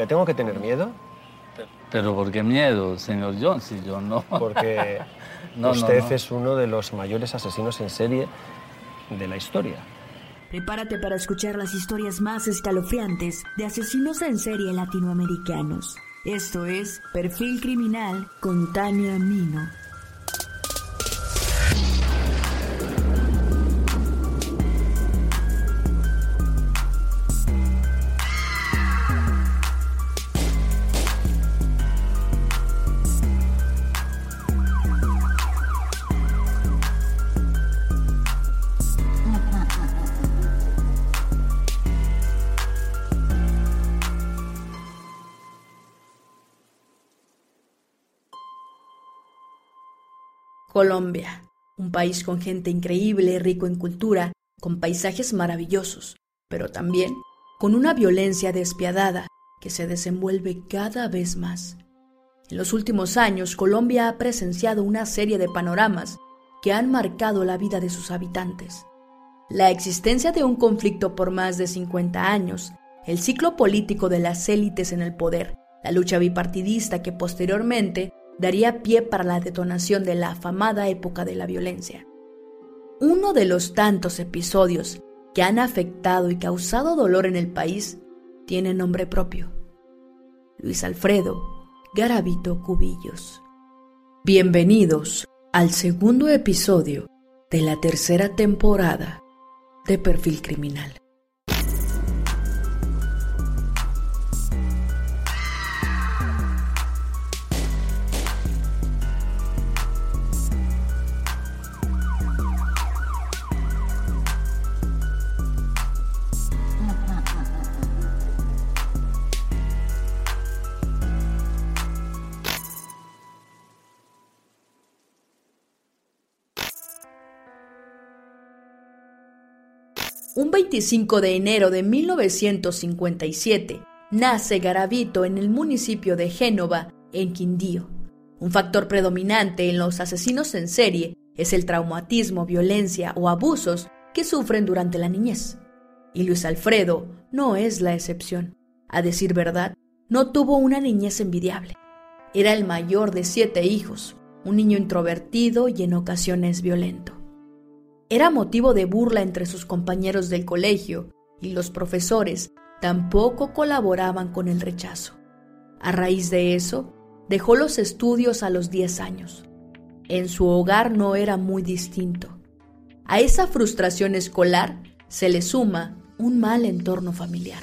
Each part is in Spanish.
¿Le tengo que tener miedo? Pero ¿por qué miedo, señor John? Si yo no. Porque No, no, usted no. es uno de los mayores asesinos en serie de la historia. Prepárate para escuchar las historias más escalofriantes de asesinos en serie latinoamericanos. Esto es Perfil Criminal con Tania Mino. Colombia, un país con gente increíble, rico en cultura, con paisajes maravillosos, pero también con una violencia despiadada que se desenvuelve cada vez más. En los últimos años, Colombia ha presenciado una serie de panoramas que han marcado la vida de sus habitantes. La existencia de un conflicto por más de 50 años, el ciclo político de las élites en el poder, la lucha bipartidista que posteriormente daría pie para la detonación de la afamada época de la violencia. Uno de los tantos episodios que han afectado y causado dolor en el país tiene nombre propio. Luis Alfredo Garavito Cubillos. Bienvenidos al segundo episodio de la tercera temporada de Perfil Criminal. 25 de enero de 1957 nace Garavito en el municipio de Génova, en Quindío. Un factor predominante en los asesinos en serie es el traumatismo, violencia o abusos que sufren durante la niñez. Y Luis Alfredo no es la excepción. A decir verdad, no tuvo una niñez envidiable. Era el mayor de siete hijos, un niño introvertido y en ocasiones violento. Era motivo de burla entre sus compañeros del colegio y los profesores tampoco colaboraban con el rechazo. A raíz de eso, dejó los estudios a los 10 años. En su hogar no era muy distinto. A esa frustración escolar se le suma un mal entorno familiar.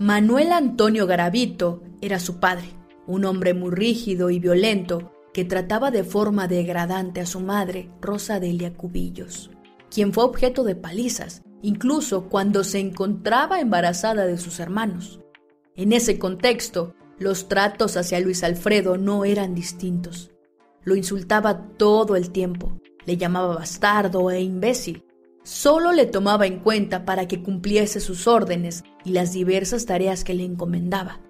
Manuel Antonio Garavito era su padre, un hombre muy rígido y violento que trataba de forma degradante a su madre, Rosa Delia Cubillos, quien fue objeto de palizas, incluso cuando se encontraba embarazada de sus hermanos. En ese contexto, los tratos hacia Luis Alfredo no eran distintos. Lo insultaba todo el tiempo, le llamaba bastardo e imbécil. Solo le tomaba en cuenta para que cumpliese sus órdenes y las diversas tareas que le encomendaba,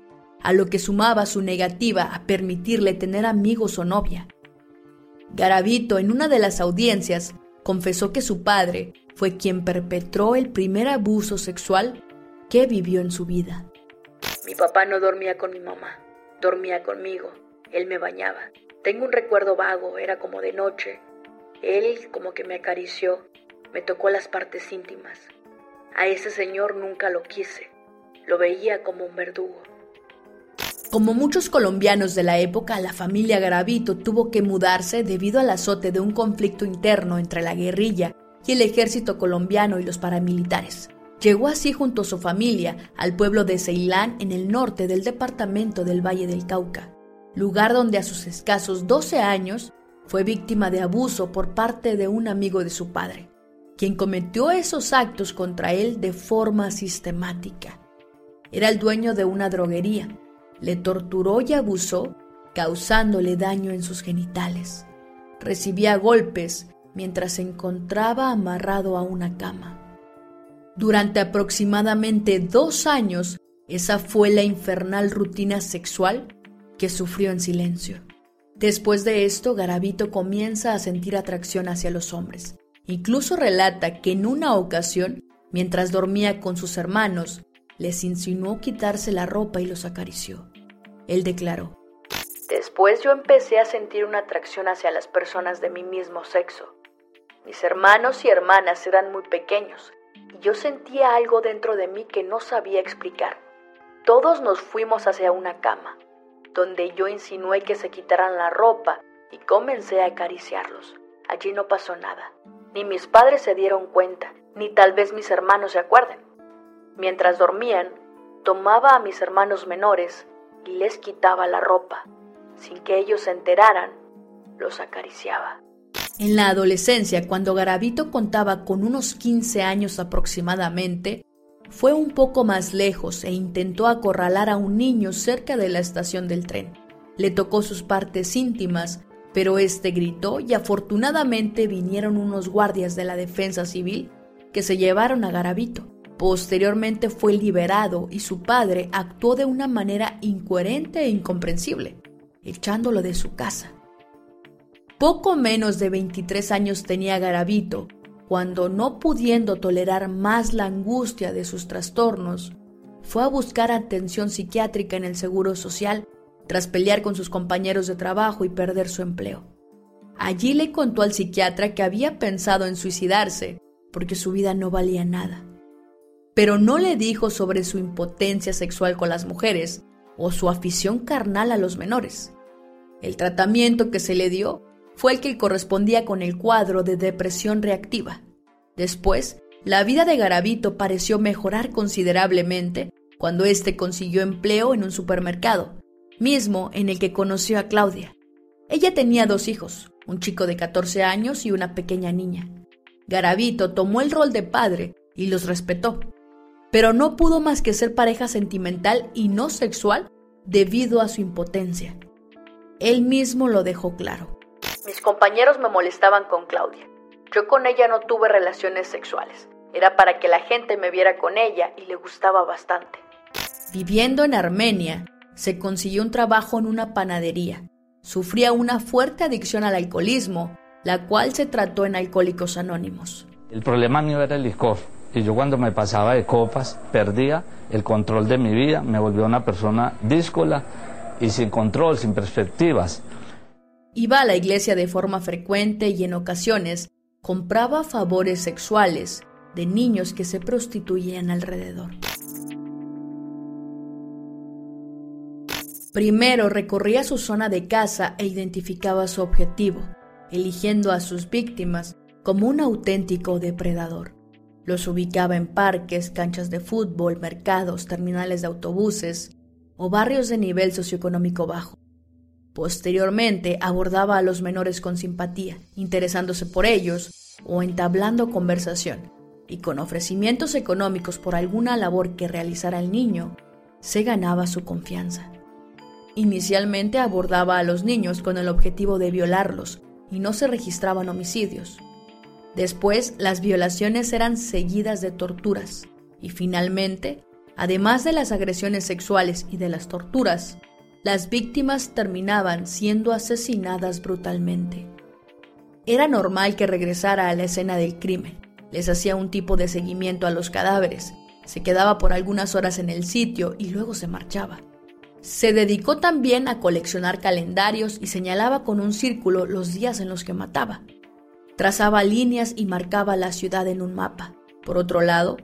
a lo que sumaba su negativa a permitirle tener amigos o novia. Garavito, en una de las audiencias, confesó que su padre fue quien perpetró el primer abuso sexual que vivió en su vida. Mi papá no dormía con mi mamá, dormía conmigo, él me bañaba. Tengo un recuerdo vago, era como de noche. Él como que me acarició, me tocó las partes íntimas. A ese señor nunca lo quise, lo veía como un verdugo. Como muchos colombianos de la época, la familia Garavito tuvo que mudarse debido al azote de un conflicto interno entre la guerrilla y el ejército colombiano y los paramilitares. Llegó así junto a su familia al pueblo de Ceilán en el norte del departamento del Valle del Cauca, lugar donde a sus escasos 12 años fue víctima de abuso por parte de un amigo de su padre, quien cometió esos actos contra él de forma sistemática. Era el dueño de una droguería, le torturó y abusó, causándole daño en sus genitales. Recibía golpes mientras se encontraba amarrado a una cama. Durante aproximadamente dos años, esa fue la infernal rutina sexual que sufrió en silencio. Después de esto, Garavito comienza a sentir atracción hacia los hombres. Incluso relata que en una ocasión, mientras dormía con sus hermanos, les insinuó quitarse la ropa y los acarició. Él declaró, Después yo empecé a sentir una atracción hacia las personas de mi mismo sexo. Mis hermanos y hermanas eran muy pequeños y yo sentía algo dentro de mí que no sabía explicar. Todos nos fuimos hacia una cama, donde yo insinué que se quitaran la ropa y comencé a acariciarlos. Allí no pasó nada. Ni mis padres se dieron cuenta, ni tal vez mis hermanos se acuerden. Mientras dormían, tomaba a mis hermanos menores y les quitaba la ropa. Sin que ellos se enteraran, los acariciaba. En la adolescencia, cuando Garavito contaba con unos 15 años aproximadamente, fue un poco más lejos e intentó acorralar a un niño cerca de la estación del tren. Le tocó sus partes íntimas, pero este gritó y afortunadamente vinieron unos guardias de la defensa civil que se llevaron a Garavito. Posteriormente fue liberado y su padre actuó de una manera incoherente e incomprensible, echándolo de su casa. Poco menos de 23 años tenía Garavito cuando, no pudiendo tolerar más la angustia de sus trastornos, fue a buscar atención psiquiátrica en el Seguro Social tras pelear con sus compañeros de trabajo y perder su empleo. Allí le contó al psiquiatra que había pensado en suicidarse porque su vida no valía nada. Pero no le dijo sobre su impotencia sexual con las mujeres o su afición carnal a los menores. El tratamiento que se le dio fue el que correspondía con el cuadro de depresión reactiva. Después, la vida de Garavito pareció mejorar considerablemente cuando éste consiguió empleo en un supermercado, mismo en el que conoció a Claudia. Ella tenía dos hijos, un chico de 14 años y una pequeña niña. Garavito tomó el rol de padre y los respetó, pero no pudo más que ser pareja sentimental y no sexual debido a su impotencia. Él mismo lo dejó claro. Mis compañeros me molestaban con Claudia. Yo con ella no tuve relaciones sexuales. Era para que la gente me viera con ella y le gustaba bastante. Viviendo en Armenia, se consiguió un trabajo en una panadería. Sufría una fuerte adicción al alcoholismo, la cual se trató en Alcohólicos Anónimos. El problema mío era el licor. Y yo cuando me pasaba de copas, perdía el control de mi vida, me volvió una persona díscola y sin control, sin perspectivas. Iba a la iglesia de forma frecuente y en ocasiones compraba favores sexuales de niños que se prostituían alrededor. Primero recorría su zona de casa e identificaba su objetivo, eligiendo a sus víctimas como un auténtico depredador. Los ubicaba en parques, canchas de fútbol, mercados, terminales de autobuses o barrios de nivel socioeconómico bajo. Posteriormente abordaba a los menores con simpatía, interesándose por ellos o entablando conversación, y con ofrecimientos económicos por alguna labor que realizara el niño, se ganaba su confianza. Inicialmente abordaba a los niños con el objetivo de violarlos y no se registraban homicidios. Después, las violaciones eran seguidas de torturas y finalmente, además de las agresiones sexuales y de las torturas, las víctimas terminaban siendo asesinadas brutalmente. Era normal que regresara a la escena del crimen, les hacía un tipo de seguimiento a los cadáveres, se quedaba por algunas horas en el sitio y luego se marchaba. Se dedicó también a coleccionar calendarios y señalaba con un círculo los días en los que mataba. Trazaba líneas y marcaba la ciudad en un mapa. Por otro lado,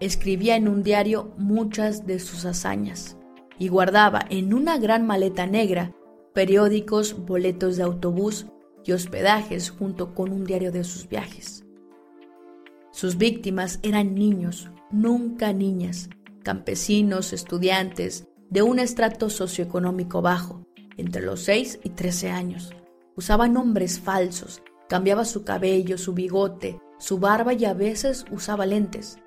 escribía en un diario muchas de sus hazañas y guardaba en una gran maleta negra periódicos, boletos de autobús y hospedajes junto con un diario de sus viajes. Sus víctimas eran niños, nunca niñas, campesinos, estudiantes, de un estrato socioeconómico bajo, entre los 6 y 13 años. Usaba nombres falsos, cambiaba su cabello, su bigote, su barba y a veces usaba lentes.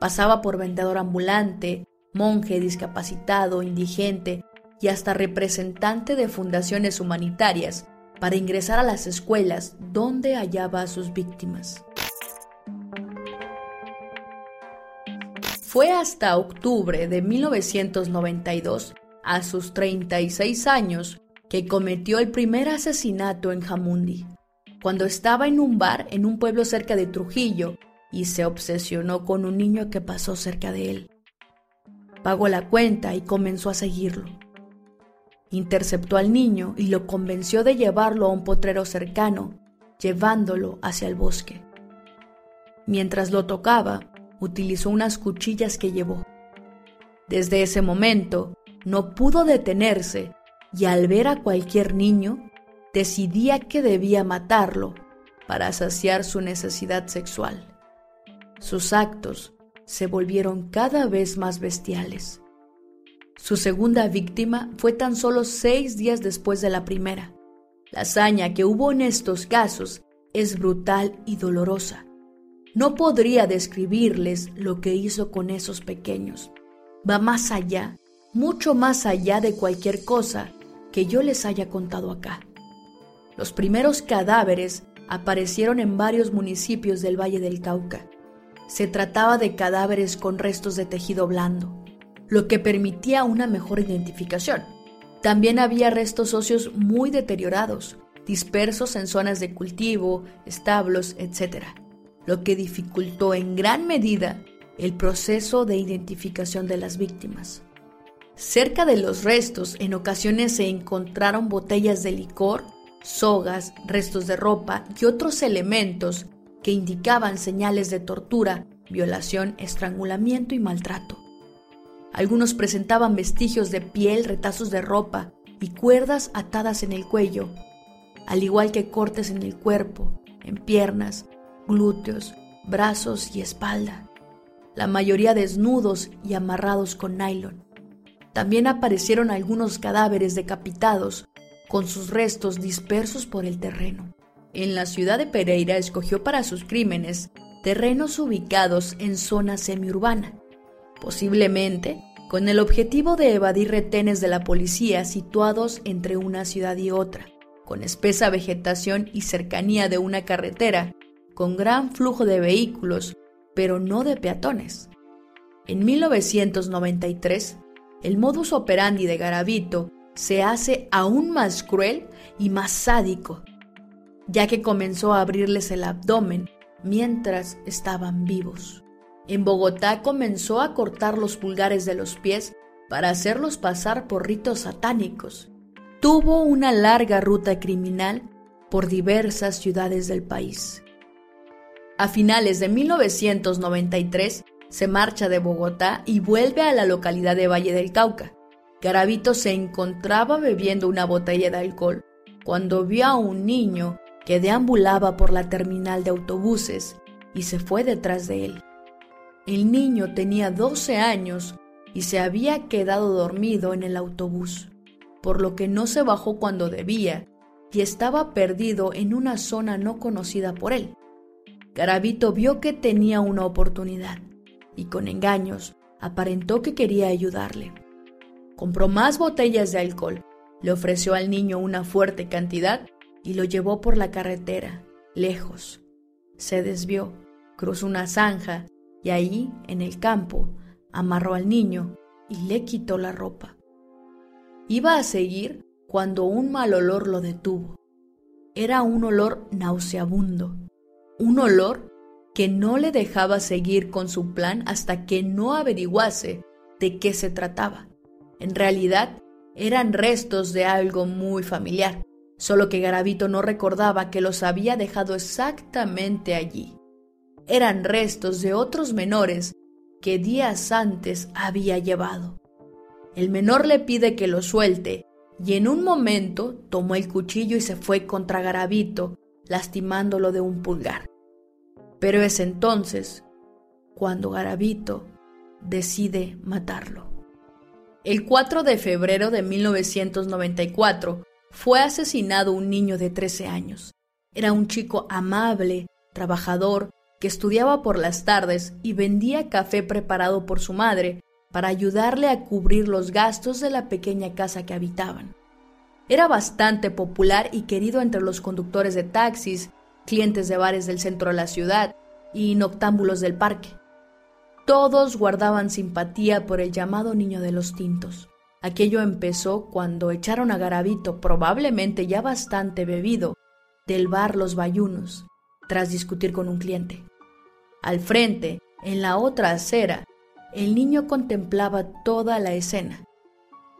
Pasaba por vendedor ambulante, monje discapacitado, indigente y hasta representante de fundaciones humanitarias para ingresar a las escuelas donde hallaba a sus víctimas. Fue hasta octubre de 1992, a sus 36 años, que cometió el primer asesinato en Jamundi, cuando estaba en un bar en un pueblo cerca de Trujillo y se obsesionó con un niño que pasó cerca de él. pagó la cuenta y comenzó a seguirlo. Interceptó al niño y lo convenció de llevarlo a un potrero cercano, llevándolo hacia el bosque. Mientras lo tocaba, utilizó unas cuchillas que llevó. Desde ese momento, no pudo detenerse y al ver a cualquier niño, decidía que debía matarlo para saciar su necesidad sexual. Sus actos se volvieron cada vez más bestiales. Su segunda víctima fue tan solo seis días después de la primera. La hazaña que hubo en estos casos es brutal y dolorosa. No podría describirles lo que hizo con esos pequeños. Va más allá, mucho más allá de cualquier cosa que yo les haya contado acá. Los primeros cadáveres aparecieron en varios municipios del Valle del Cauca. Se trataba de cadáveres con restos de tejido blando, lo que permitía una mejor identificación. También había restos óseos muy deteriorados, dispersos en zonas de cultivo, establos, etc., lo que dificultó en gran medida el proceso de identificación de las víctimas. Cerca de los restos en ocasiones se encontraron botellas de licor, sogas, restos de ropa y otros elementos que indicaban señales de tortura, violación, estrangulamiento y maltrato. Algunos presentaban vestigios de piel, retazos de ropa y cuerdas atadas en el cuello, al igual que cortes en el cuerpo, en piernas, glúteos, brazos y espalda, la mayoría desnudos y amarrados con nylon. También aparecieron algunos cadáveres decapitados, con sus restos dispersos por el terreno. En la ciudad de Pereira escogió para sus crímenes terrenos ubicados en zona semiurbana, posiblemente con el objetivo de evadir retenes de la policía situados entre una ciudad y otra, con espesa vegetación y cercanía de una carretera, con gran flujo de vehículos, pero no de peatones. En 1993, el modus operandi de Garavito se hace aún más cruel y más sádico, ya que comenzó a abrirles el abdomen mientras estaban vivos. En Bogotá comenzó a cortar los pulgares de los pies para hacerlos pasar por ritos satánicos. Tuvo una larga ruta criminal por diversas ciudades del país. A finales de 1993 se marcha de Bogotá y vuelve a la localidad de Valle del Cauca. Garavito se encontraba bebiendo una botella de alcohol cuando vio a un niño que deambulaba por la terminal de autobuses y se fue detrás de él. El niño tenía 12 años y se había quedado dormido en el autobús, por lo que no se bajó cuando debía y estaba perdido en una zona no conocida por él. Garavito vio que tenía una oportunidad y con engaños aparentó que quería ayudarle. Compró más botellas de alcohol, le ofreció al niño una fuerte cantidad y lo llevó por la carretera, lejos. Se desvió, cruzó una zanja y ahí, en el campo, amarró al niño y le quitó la ropa. Iba a seguir cuando un mal olor lo detuvo. Era un olor nauseabundo, un olor que no le dejaba seguir con su plan hasta que no averiguase de qué se trataba. En realidad, eran restos de algo muy familiar, solo que Garavito no recordaba que los había dejado exactamente allí eran restos de otros menores que días antes había llevado. El menor le pide que lo suelte y en un momento tomó el cuchillo y se fue contra Garavito, lastimándolo de un pulgar. Pero es entonces cuando Garavito decide matarlo. El 4 de febrero de 1994 fue asesinado un niño de 13 años. Era un chico amable, trabajador, que estudiaba por las tardes y vendía café preparado por su madre para ayudarle a cubrir los gastos de la pequeña casa que habitaban. Era bastante popular y querido entre los conductores de taxis, clientes de bares del centro de la ciudad y noctámbulos del parque. Todos guardaban simpatía por el llamado niño de los tintos. Aquello empezó cuando echaron a Garabito, probablemente ya bastante bebido, del bar Los Bayunos, tras discutir con un cliente. Al frente, en la otra acera, el niño contemplaba toda la escena.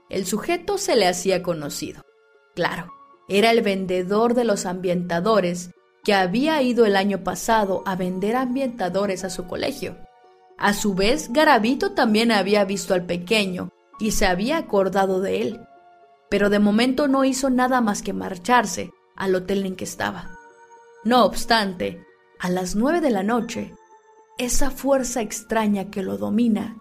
El sujeto se le hacía conocido. Claro, era el vendedor de los ambientadores que había ido el año pasado a vender ambientadores a su colegio. A su vez, Garavito también había visto al pequeño y se había acordado de él, pero de momento no hizo nada más que marcharse al hotel en que estaba. No obstante, a las nueve de la noche, esa fuerza extraña que lo domina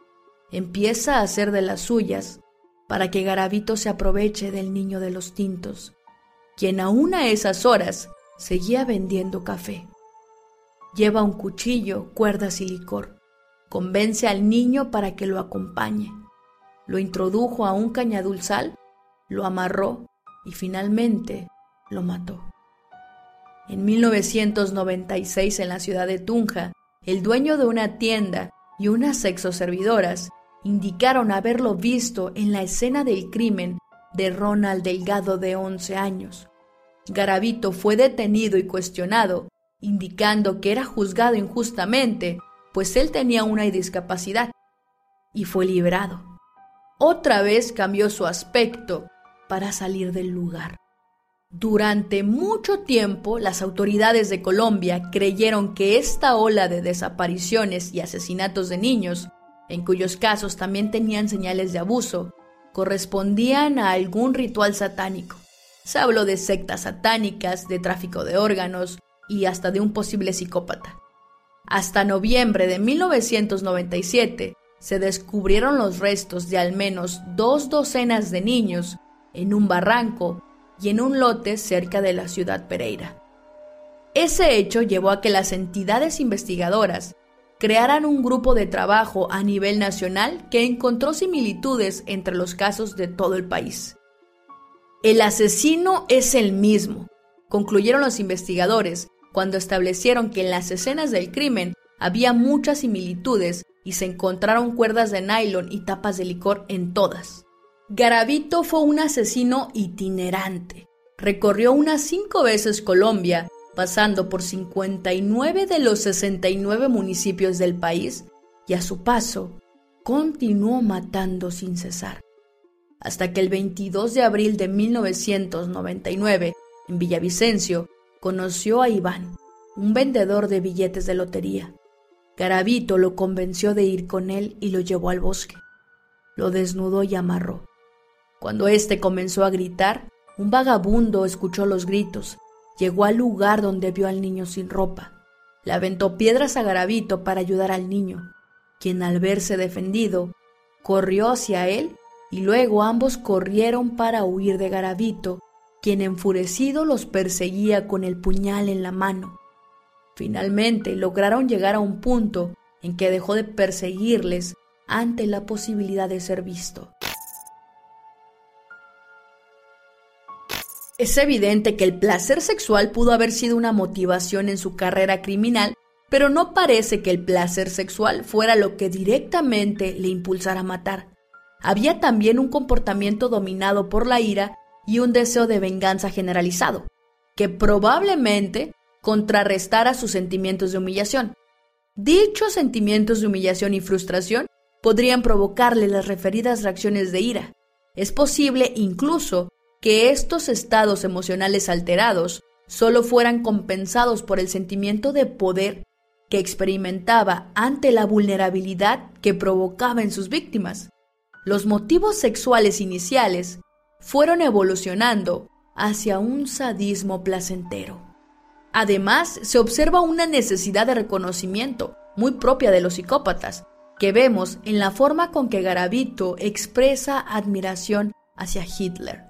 empieza a hacer de las suyas para que Garavito se aproveche del niño de los tintos, quien aún a esas horas seguía vendiendo café. Lleva un cuchillo, cuerdas y licor. Convence al niño para que lo acompañe. Lo introdujo a un cañadulzal, lo amarró y finalmente lo mató. En 1996 en la ciudad de Tunja, el dueño de una tienda y unas sexoservidoras indicaron haberlo visto en la escena del crimen de Ronald Delgado de 11 años. Garavito fue detenido y cuestionado, indicando que era juzgado injustamente, pues él tenía una discapacidad, y fue liberado. Otra vez cambió su aspecto para salir del lugar. Durante mucho tiempo, las autoridades de Colombia creyeron que esta ola de desapariciones y asesinatos de niños, en cuyos casos también tenían señales de abuso, correspondían a algún ritual satánico. Se habló de sectas satánicas, de tráfico de órganos y hasta de un posible psicópata. Hasta noviembre de 1997 se descubrieron los restos de al menos dos docenas de niños en un barranco y en un lote cerca de la ciudad Pereira. Ese hecho llevó a que las entidades investigadoras crearan un grupo de trabajo a nivel nacional que encontró similitudes entre los casos de todo el país. El asesino es el mismo, concluyeron los investigadores cuando establecieron que en las escenas del crimen había muchas similitudes y se encontraron cuerdas de nylon y tapas de licor en todas. Garavito fue un asesino itinerante. Recorrió unas cinco veces Colombia, pasando por 59 de los 69 municipios del país, y a su paso continuó matando sin cesar. Hasta que el 22 de abril de 1999, en Villavicencio, conoció a Iván, un vendedor de billetes de lotería. Garavito lo convenció de ir con él y lo llevó al bosque. Lo desnudó y amarró. Cuando éste comenzó a gritar, un vagabundo escuchó los gritos, llegó al lugar donde vio al niño sin ropa. Le aventó piedras a Garavito para ayudar al niño, quien al verse defendido, corrió hacia él y luego ambos corrieron para huir de Garavito, quien enfurecido los perseguía con el puñal en la mano. Finalmente lograron llegar a un punto en que dejó de perseguirles ante la posibilidad de ser visto. Es evidente que el placer sexual pudo haber sido una motivación en su carrera criminal, pero no parece que el placer sexual fuera lo que directamente le impulsara a matar. Había también un comportamiento dominado por la ira y un deseo de venganza generalizado, que probablemente contrarrestara sus sentimientos de humillación. Dichos sentimientos de humillación y frustración podrían provocarle las referidas reacciones de ira. Es posible incluso que estos estados emocionales alterados solo fueran compensados por el sentimiento de poder que experimentaba ante la vulnerabilidad que provocaba en sus víctimas. Los motivos sexuales iniciales fueron evolucionando hacia un sadismo placentero. Además, se observa una necesidad de reconocimiento muy propia de los psicópatas, que vemos en la forma con que Garavito expresa admiración hacia Hitler.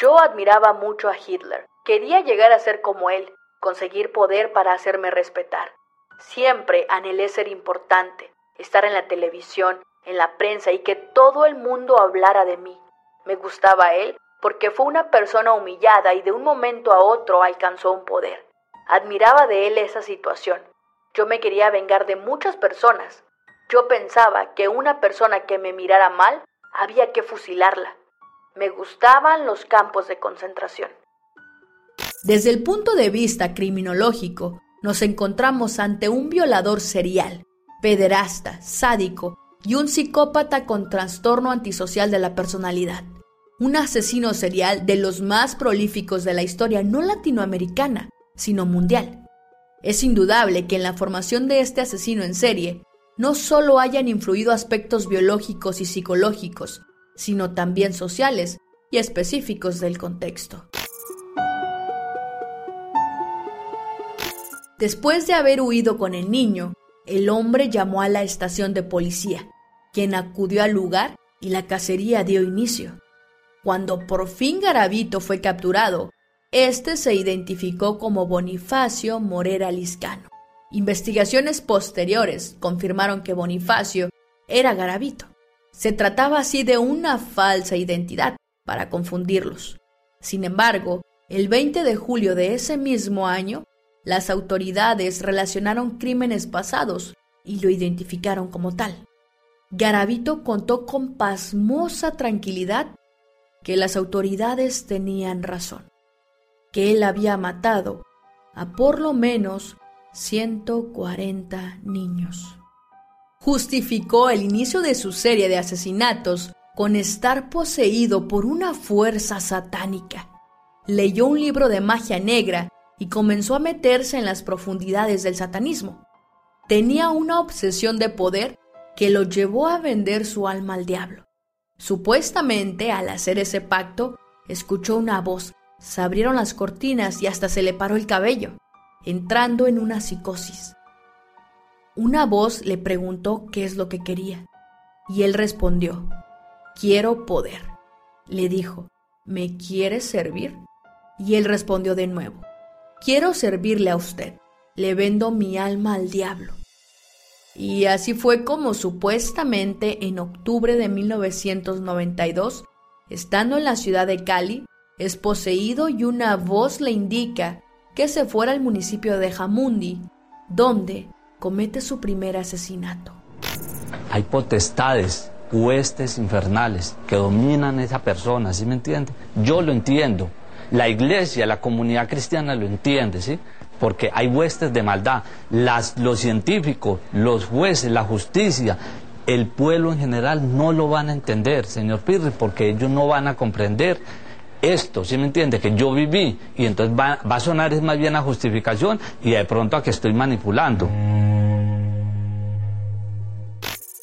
Yo admiraba mucho a Hitler. Quería llegar a ser como él, conseguir poder para hacerme respetar. Siempre anhelé ser importante, estar en la televisión, en la prensa y que todo el mundo hablara de mí. Me gustaba él porque fue una persona humillada y de un momento a otro alcanzó un poder. Admiraba de él esa situación. Yo me quería vengar de muchas personas. Yo pensaba que una persona que me mirara mal había que fusilarla. Me gustaban los campos de concentración. Desde el punto de vista criminológico, nos encontramos ante un violador serial, pederasta, sádico y un psicópata con trastorno antisocial de la personalidad. Un asesino serial de los más prolíficos de la historia no latinoamericana, sino mundial. Es indudable que en la formación de este asesino en serie no solo hayan influido aspectos biológicos y psicológicos, sino también sociales y específicos del contexto. Después de haber huido con el niño, el hombre llamó a la estación de policía, quien acudió al lugar y la cacería dio inicio. Cuando por fin Garavito fue capturado, este se identificó como Bonifacio Morera Liscano. Investigaciones posteriores confirmaron que Bonifacio era Garavito. Se trataba así de una falsa identidad para confundirlos. Sin embargo, el 20 de julio de ese mismo año, las autoridades relacionaron crímenes pasados y lo identificaron como tal. Garavito contó con pasmosa tranquilidad que las autoridades tenían razón, que él había matado a por lo menos 140 niños. Justificó el inicio de su serie de asesinatos con estar poseído por una fuerza satánica. Leyó un libro de magia negra y comenzó a meterse en las profundidades del satanismo. Tenía una obsesión de poder que lo llevó a vender su alma al diablo. Supuestamente, al hacer ese pacto, escuchó una voz, se abrieron las cortinas y hasta se le paró el cabello, entrando en una psicosis. Una voz le preguntó qué es lo que quería, y él respondió, quiero poder. Le dijo, ¿me quieres servir? Y él respondió de nuevo, quiero servirle a usted, le vendo mi alma al diablo. Y así fue como supuestamente en octubre de 1992, estando en la ciudad de Cali, es poseído y una voz le indica que se fuera al municipio de Jamundi, donde comete su primer asesinato. Hay potestades, huestes infernales que dominan a esa persona, ¿sí me entiende? Yo lo entiendo, la iglesia, la comunidad cristiana lo entiende, ¿sí? porque hay huestes de maldad. Las, los científicos, los jueces, la justicia, el pueblo en general no lo van a entender, señor Pirri, porque ellos no van a comprender esto, ¿sí me entiende? Que yo viví y entonces va, va a sonar es más bien a justificación y de pronto a que estoy manipulando.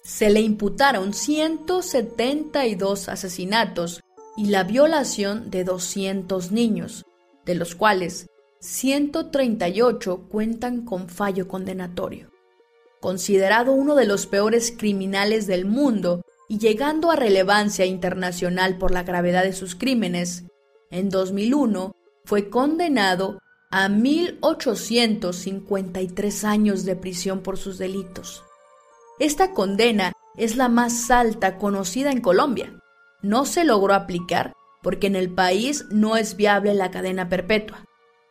Se le imputaron 172 asesinatos y la violación de 200 niños, de los cuales 138 cuentan con fallo condenatorio. Considerado uno de los peores criminales del mundo y llegando a relevancia internacional por la gravedad de sus crímenes, en 2001 fue condenado a 1.853 años de prisión por sus delitos. Esta condena es la más alta conocida en Colombia. No se logró aplicar porque en el país no es viable la cadena perpetua.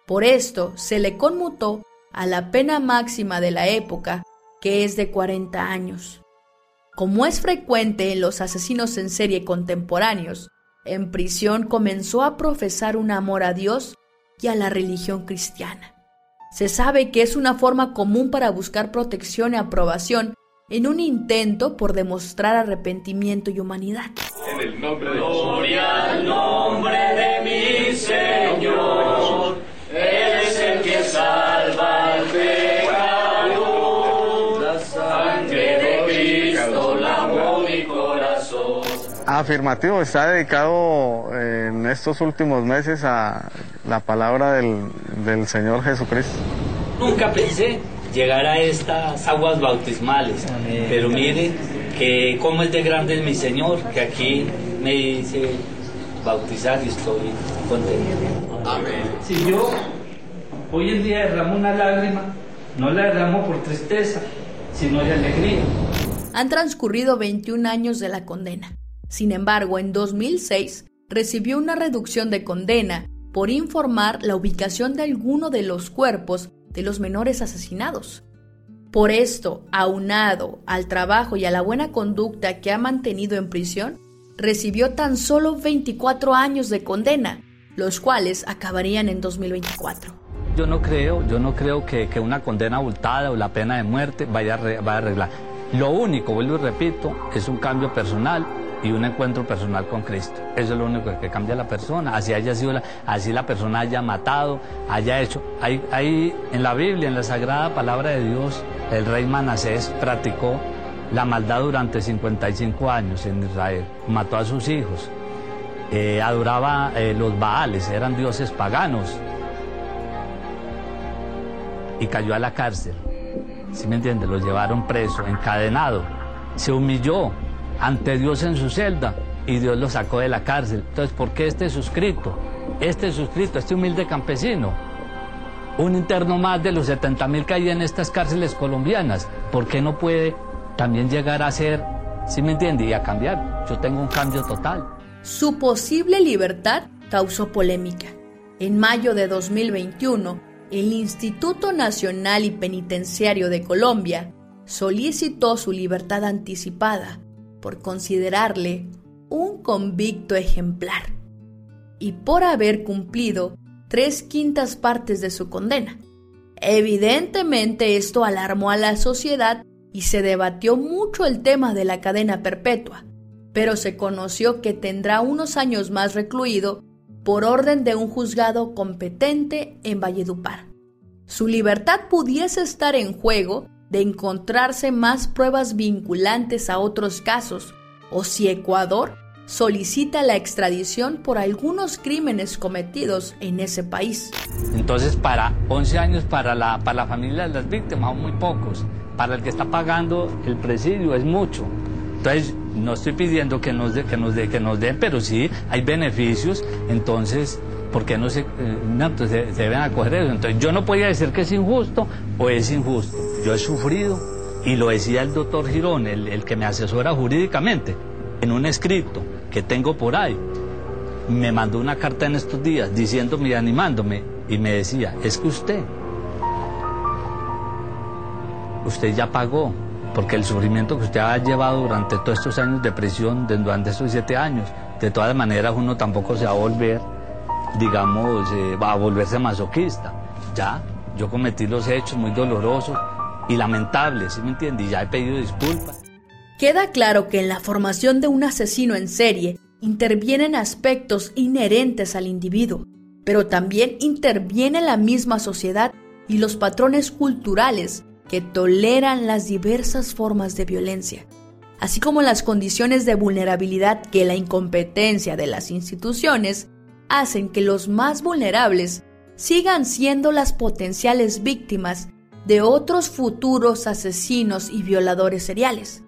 Por esto se le conmutó a la pena máxima de la época, que es de 40 años. Como es frecuente en los asesinos en serie contemporáneos, en prisión comenzó a profesar un amor a Dios y a la religión cristiana. Se sabe que es una forma común para buscar protección y aprobación en un intento por demostrar arrepentimiento y humanidad. En el nombre de Gloria al nombre de mi Señor. Él es el que salva al pecado. La sangre de Cristo lavó mi corazón. Afirmativo, está dedicado en estos últimos meses a la palabra del, del Señor Jesucristo. Nunca pensé llegar a estas aguas bautismales, pero mire que como es de grande mi Señor, que aquí me dice bautizar y estoy contento. Amén. Si yo hoy en día derramo una lágrima, no la derramo por tristeza, sino de alegría. Han transcurrido 21 años de la condena. Sin embargo, en 2006 recibió una reducción de condena por informar la ubicación de alguno de los cuerpos de los menores asesinados. Por esto, aunado al trabajo y a la buena conducta que ha mantenido en prisión, recibió tan solo 24 años de condena, los cuales acabarían en 2024. Yo no creo, yo no creo que, una condena abultada o la pena de muerte vaya vaya a arreglar. Lo único, vuelvo y repito, es un cambio personal y un encuentro personal con Cristo. Eso es lo único que cambia a la persona. Así haya sido la, así la persona haya matado, haya hecho. Hay, en la Biblia, en la Sagrada Palabra de Dios, el rey Manasés practicó la maldad durante 55 años en Israel. Mató a sus hijos. Eh, adoraba eh, los Baales, eran dioses paganos. Y cayó a la cárcel. ¿Sí me entiende? Lo llevaron preso, encadenado. Se humilló, ante Dios en su celda y Dios lo sacó de la cárcel. Entonces, ¿por qué este suscrito? Este suscrito, este humilde campesino, un interno más de los 70 mil que hay en estas cárceles colombianas, ¿por qué no puede también llegar a ser, si me entiende, y a cambiar? Yo tengo un cambio total. Su posible libertad causó polémica. En mayo de 2021, el Instituto Nacional y Penitenciario de Colombia solicitó su libertad anticipada por considerarle un convicto ejemplar y por haber cumplido tres quintas partes de su condena. Evidentemente esto alarmó a la sociedad y se debatió mucho el tema de la cadena perpetua, pero se conoció que tendrá unos años más recluido por orden de un juzgado competente en Valledupar. Su libertad pudiese estar en juego de encontrarse más pruebas vinculantes a otros casos o si Ecuador solicita la extradición por algunos crímenes cometidos en ese país. Entonces, para 11 años para la, para la familia de las víctimas son muy pocos. Para el que está pagando el presidio es mucho. Entonces, no estoy pidiendo que nos, de, que nos, que nos den, pero sí hay beneficios. Entonces, ¿por qué no se, eh, se, deben acoger eso? Entonces, yo no podía decir que es injusto o es injusto. Yo he sufrido, y lo decía el doctor Girón, el, que me asesora jurídicamente, en un escrito que tengo por ahí, me mandó una carta en estos días diciéndome y animándome, y me decía, es que usted, usted ya pagó, porque el sufrimiento que usted ha llevado durante todos estos años de prisión, durante estos siete años, de todas maneras uno tampoco se va a volver, digamos, eh, va a volverse masoquista. Ya, yo cometí los hechos muy dolorosos, y lamentable, ¿sí me entiende? Y ya he pedido disculpas. Queda claro que en la formación de un asesino en serie intervienen aspectos inherentes al individuo, pero también interviene la misma sociedad y los patrones culturales que toleran las diversas formas de violencia, así como las condiciones de vulnerabilidad que la incompetencia de las instituciones hacen que los más vulnerables sigan siendo las potenciales víctimas de otros futuros asesinos y violadores seriales.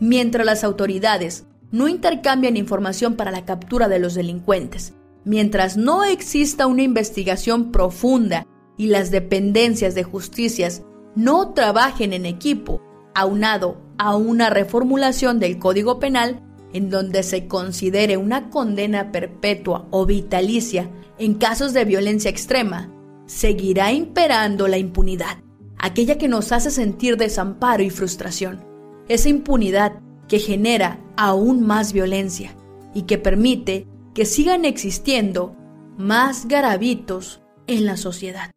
Mientras las autoridades no intercambian información para la captura de los delincuentes, mientras no exista una investigación profunda y las dependencias de justicias no trabajen en equipo, aunado a una reformulación del Código Penal en donde se considere una condena perpetua o vitalicia en casos de violencia extrema, seguirá imperando la impunidad aquella que nos hace sentir desamparo y frustración, esa impunidad que genera aún más violencia y que permite que sigan existiendo más garabitos en la sociedad.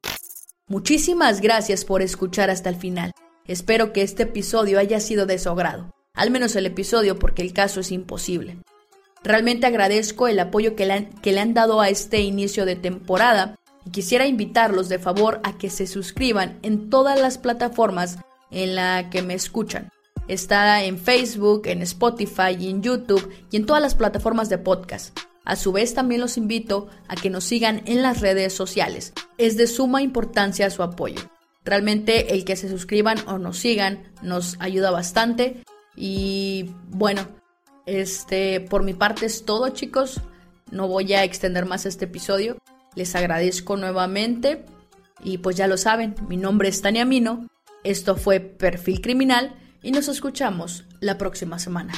Muchísimas gracias por escuchar hasta el final. Espero que este episodio haya sido de su agrado, al menos el episodio porque el caso es imposible. Realmente agradezco el apoyo que le, han, que le han dado a este inicio de temporada y quisiera invitarlos de favor a que se suscriban en todas las plataformas en la que me escuchan. Está en Facebook, en Spotify en YouTube y en todas las plataformas de podcast. A su vez también los invito a que nos sigan en las redes sociales. Es de suma importancia su apoyo. Realmente el que se suscriban o nos sigan nos ayuda bastante. Y bueno, este por mi parte es todo chicos. No voy a extender más este episodio. Les agradezco nuevamente y pues ya lo saben, mi nombre es Tania Mino, esto fue Perfil Criminal y nos escuchamos la próxima semana.